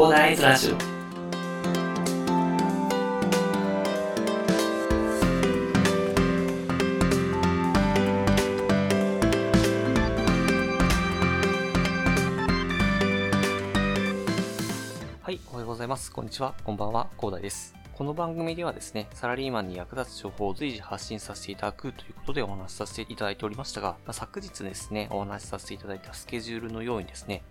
コーダーイズラジオはい、おはようございます。こんにちは。こんばんは。広大です。この番組ではですね、サラリーマンに役立つ情報を随時発信させていただくということでお話しさせていただいておりましたが、まあ昨日ですね、お話しさせていただいたスケジュールのようにですね、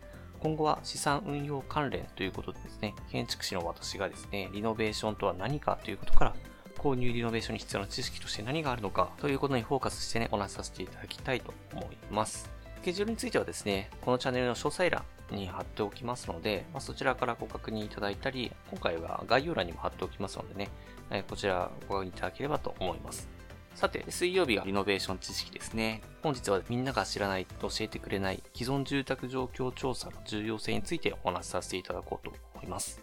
今後は資産運用関連ということでですね、建築士の私がですね、リノベーションとは何かということから、購入リノベーションに必要な知識として何があるのかということにフォーカスしてね、お話しさせていただきたいと思います。スケジュールについてはですね、このチャンネルの詳細欄に貼っておきますので、まあ、そちらからご確認いただいたり、今回は概要欄にも貼っておきますのでね、こちらご確認いただければと思います。さて、水曜日がリノベーション知識ですね。本日はみんなが知らないと、教えてくれない既存住宅状況調査の重要性についてお話しさせていただこうと思います。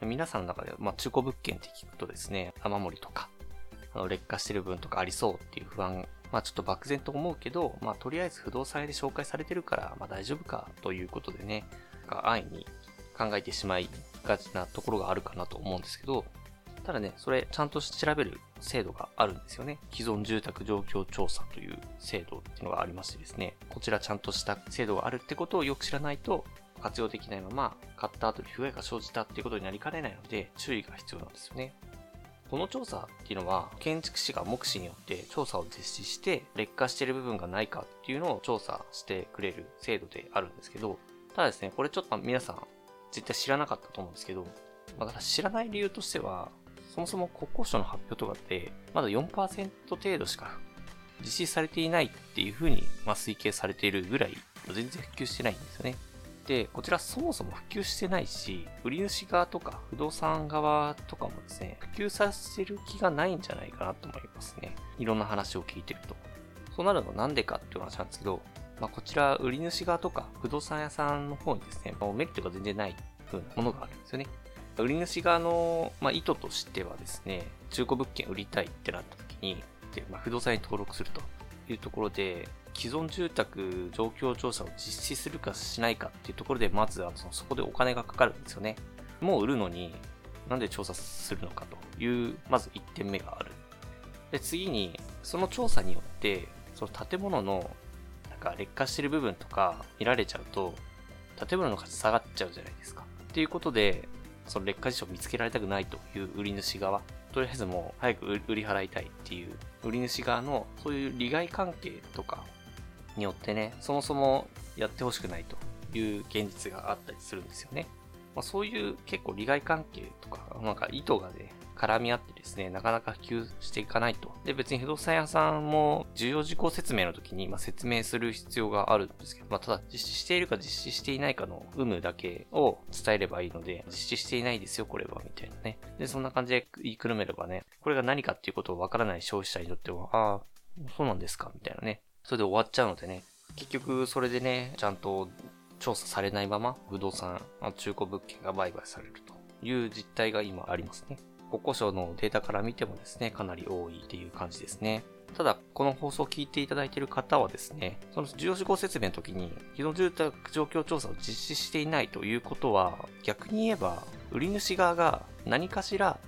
皆さんの中では、まあ、中古物件って聞くとですね、雨漏りとか、あの劣化してる分とかありそうっていう不安、まあちょっと漠然と思うけど、まあとりあえず不動産屋で紹介されてるから、まあ大丈夫かということでね、安易に考えてしまいがちなところがあるかなと思うんですけど、ただね、それちゃんと調べる制度があるんですよね。既存住宅状況調査という制度っていうのがありましてですね、こちらちゃんとした制度があるってことをよく知らないと、活用できないまま買った後に不具合が生じたっていうことになりかねないので、注意が必要なんですよね。この調査っていうのは、建築士が目視によって調査を実施して、劣化している部分がないかっていうのを調査してくれる制度であるんですけど、ただですね、これちょっと皆さん絶対知らなかったと思うんですけど、まあ、ただ知らない理由としては、そもそも国交省の発表とかって、まだ4%程度しか実施されていないっていうふうに、まあ、推計されているぐらい、全然普及してないんですよね。で、こちらそもそも普及してないし、売り主側とか不動産側とかもですね、普及させる気がないんじゃないかなと思いますね。いろんな話を聞いてると。そうなるのなんでかっていう話なんですけど、まあ、こちら売り主側とか不動産屋さんの方にですね、もうメリットが全然ない風なものがあるんですよね。売り主側の、まあ、意図としてはですね、中古物件売りたいってなった時に、でまあ、不動産に登録するというところで、既存住宅状況調査を実施するかしないかっていうところで、まずはそのそこでお金がかかるんですよね。もう売るのに、なんで調査するのかという、まず1点目がある。で、次に、その調査によって、その建物の、なんか劣化してる部分とか見られちゃうと、建物の価値下がっちゃうじゃないですか。っていうことで、その劣化事象を見つけられたくないという売り主側、とりあえずもう早く売り払いたいっていう売り主側のそういう利害関係とかによってね、そもそもやってほしくないという現実があったりするんですよね。まあ、そういう結構利害関係とか、なんか意図がね、絡み合ってですね、なかなか普及していかないと。で、別に不動産屋さんも重要事項説明の時に、ま、説明する必要があるんですけど、まあ、ただ実施しているか実施していないかの有無だけを伝えればいいので、実施していないですよ、これは、みたいなね。で、そんな感じで言いくるめればね、これが何かっていうことをわからない消費者にとっては、ああ、そうなんですか、みたいなね。それで終わっちゃうのでね、結局それでね、ちゃんと調査されないまま不動産、まあ中古物件が売買されるという実態が今ありますね。国交省のデータから見てもですね、かなり多いっていう感じですね。ただ、この放送を聞いていただいている方はですね、その重要事項説明の時に、既存住宅状況調査を実施していないということは、逆に言えば、売り主側が何かしら、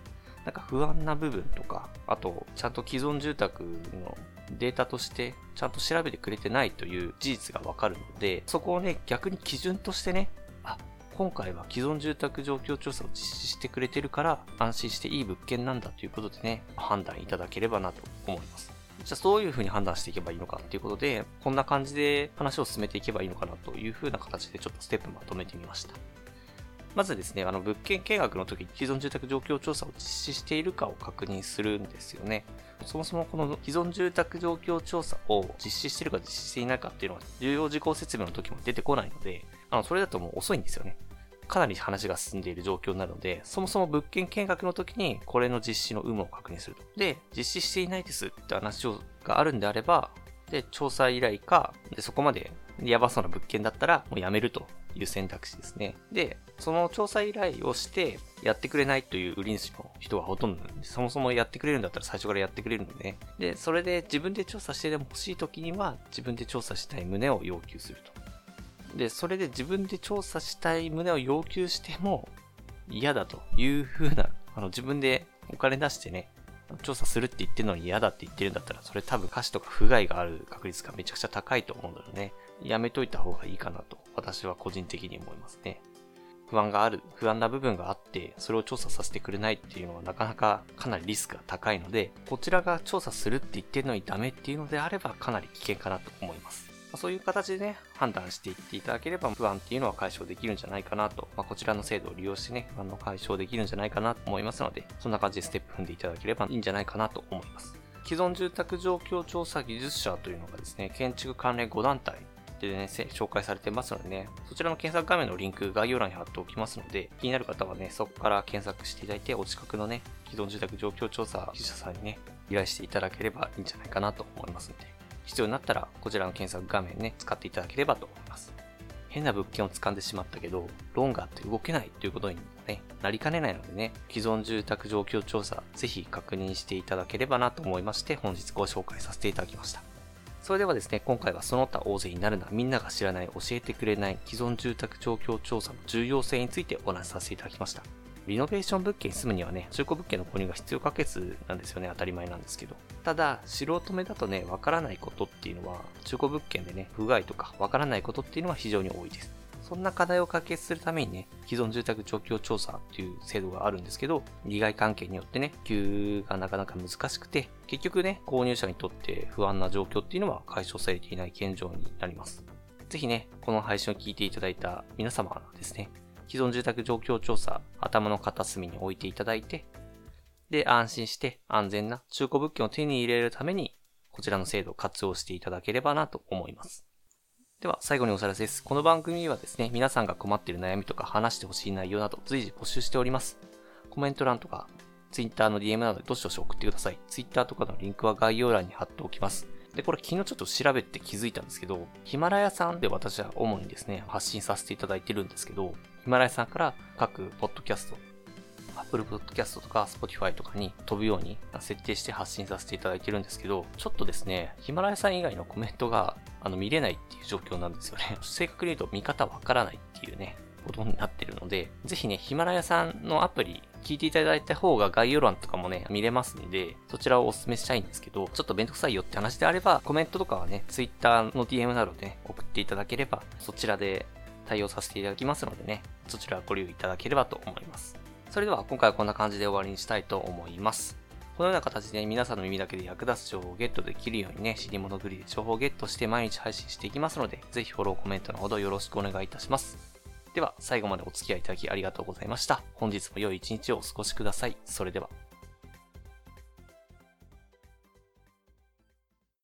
なんか不安な部分とか、あと、ちゃんと既存住宅のデータとしてちゃんと調べてくれてないという事実がわかるので、そこをね、逆に基準としてね、あ、今回は既存住宅状況調査を実施してくれてるから安心していい物件なんだということでね、判断いただければなと思います。じゃあどういう風に判断していけばいいのかっていうことで、こんな感じで話を進めていけばいいのかなという風な形でちょっとステップまとめてみました。まずですね、あの物件計画の時既存住宅状況調査を実施しているかを確認するんですよね。そもそもこの既存住宅状況調査を実施しているか実施していないかっていうのは重要事項説明の時も出てこないので、あの、それだともう遅いんですよね。かなり話が進んでいる状況になるので、そもそも物件見学の時にこれの実施の有無を確認すると。で、実施していないですって話があるんであれば、で、調査依頼か、で、そこまでやばそうな物件だったらもうやめるという選択肢ですね。で、その調査依頼をしてやってくれないという売り主の人はほとんどん、そもそもやってくれるんだったら最初からやってくれるので、ね、で、それで自分で調査してでも欲しい時には自分で調査したい旨を要求すると。で、それで自分で調査したい旨を要求しても、嫌だという風な、あの自分でお金出してね、調査するって言ってるのに嫌だって言ってるんだったら、それ多分歌詞とか不具合がある確率がめちゃくちゃ高いと思うのでね、やめといた方がいいかなと、私は個人的に思いますね。不安がある、不安な部分があって、それを調査させてくれないっていうのはなかなかかなりリスクが高いので、こちらが調査するって言ってるのにダメっていうのであればかなり危険かなと思います。そういう形でね、判断していっていただければ不安っていうのは解消できるんじゃないかなと、まあ、こちらの制度を利用してね、不安の解消できるんじゃないかなと思いますので、そんな感じでステップ踏んでいただければいいんじゃないかなと思います。既存住宅状況調査技術者というのがですね、建築関連5団体でね、紹介されてますのでね、そちらの検索画面のリンク概要欄に貼っておきますので、気になる方はね、そこから検索していただいて、お近くのね、既存住宅状況調査技術者さんにね、依頼していただければいいんじゃないかなと思いますので、必要になったら、こちらの検索画面ね、使っていただければと思います。変な物件を掴んでしまったけど、ローンがあって動けないということにね、なりかねないのでね、既存住宅状況調査、ぜひ確認していただければなと思いまして、本日ご紹介させていただきました。それではですね、今回はその他大勢になるなみんなが知らない教えてくれない既存住宅状況調査の重要性についてお話しさせていただきました。リノベーション物件に住むにはね、中古物件の購入が必要不可欠なんですよね。当たり前なんですけど。ただ、素人目だとね、わからないことっていうのは、中古物件でね、不具合とかわからないことっていうのは非常に多いです。そんな課題を解決するためにね、既存住宅状況調査っていう制度があるんですけど、利害関係によってね、給がなかなか難しくて、結局ね、購入者にとって不安な状況っていうのは解消されていない現状になります。ぜひね、この配信を聞いていただいた皆様ですね、既存住宅状況調査、頭の片隅に置いていただいて、で、安心して安全な中古物件を手に入れるために、こちらの制度を活用していただければなと思います。では、最後にお知らせです。この番組はですね、皆さんが困っている悩みとか話してほしい内容など随時募集しております。コメント欄とか、Twitter の DM などでどしどし送ってください。Twitter とかのリンクは概要欄に貼っておきます。で、これ昨日ちょっと調べて気づいたんですけど、ヒマラヤさんで私は主にですね、発信させていただいてるんですけど、ヒマラヤさんから各ポッドキャスト、Apple Podcast とか Spotify とかに飛ぶように設定して発信させていただいてるんですけど、ちょっとですね、ヒマラヤさん以外のコメントがあの見れないっていう状況なんですよね。正確に言うと見方わからないっていうね、ことになってるので、ぜひね、ヒマラヤさんのアプリ聞いていただいた方が概要欄とかもね、見れますんで、そちらをお勧めしたいんですけど、ちょっとめんどくさいよって話であれば、コメントとかはね、Twitter の DM などでね、送っていただければ、そちらで対応させていただきますのでね、そちらご利用いただければと思います。それでは今回はこんな感じで終わりにしたいと思います。このような形で、皆さんの耳だけで役立つ情報をゲットできるようにね、尻物ぐりで情報をゲットして毎日配信していきますので、ぜひフォロー、コメントのほどよろしくお願いいたします。では、最後までお付き合いいただきありがとうございました。本日も良い一日をお過ごしください。それでは。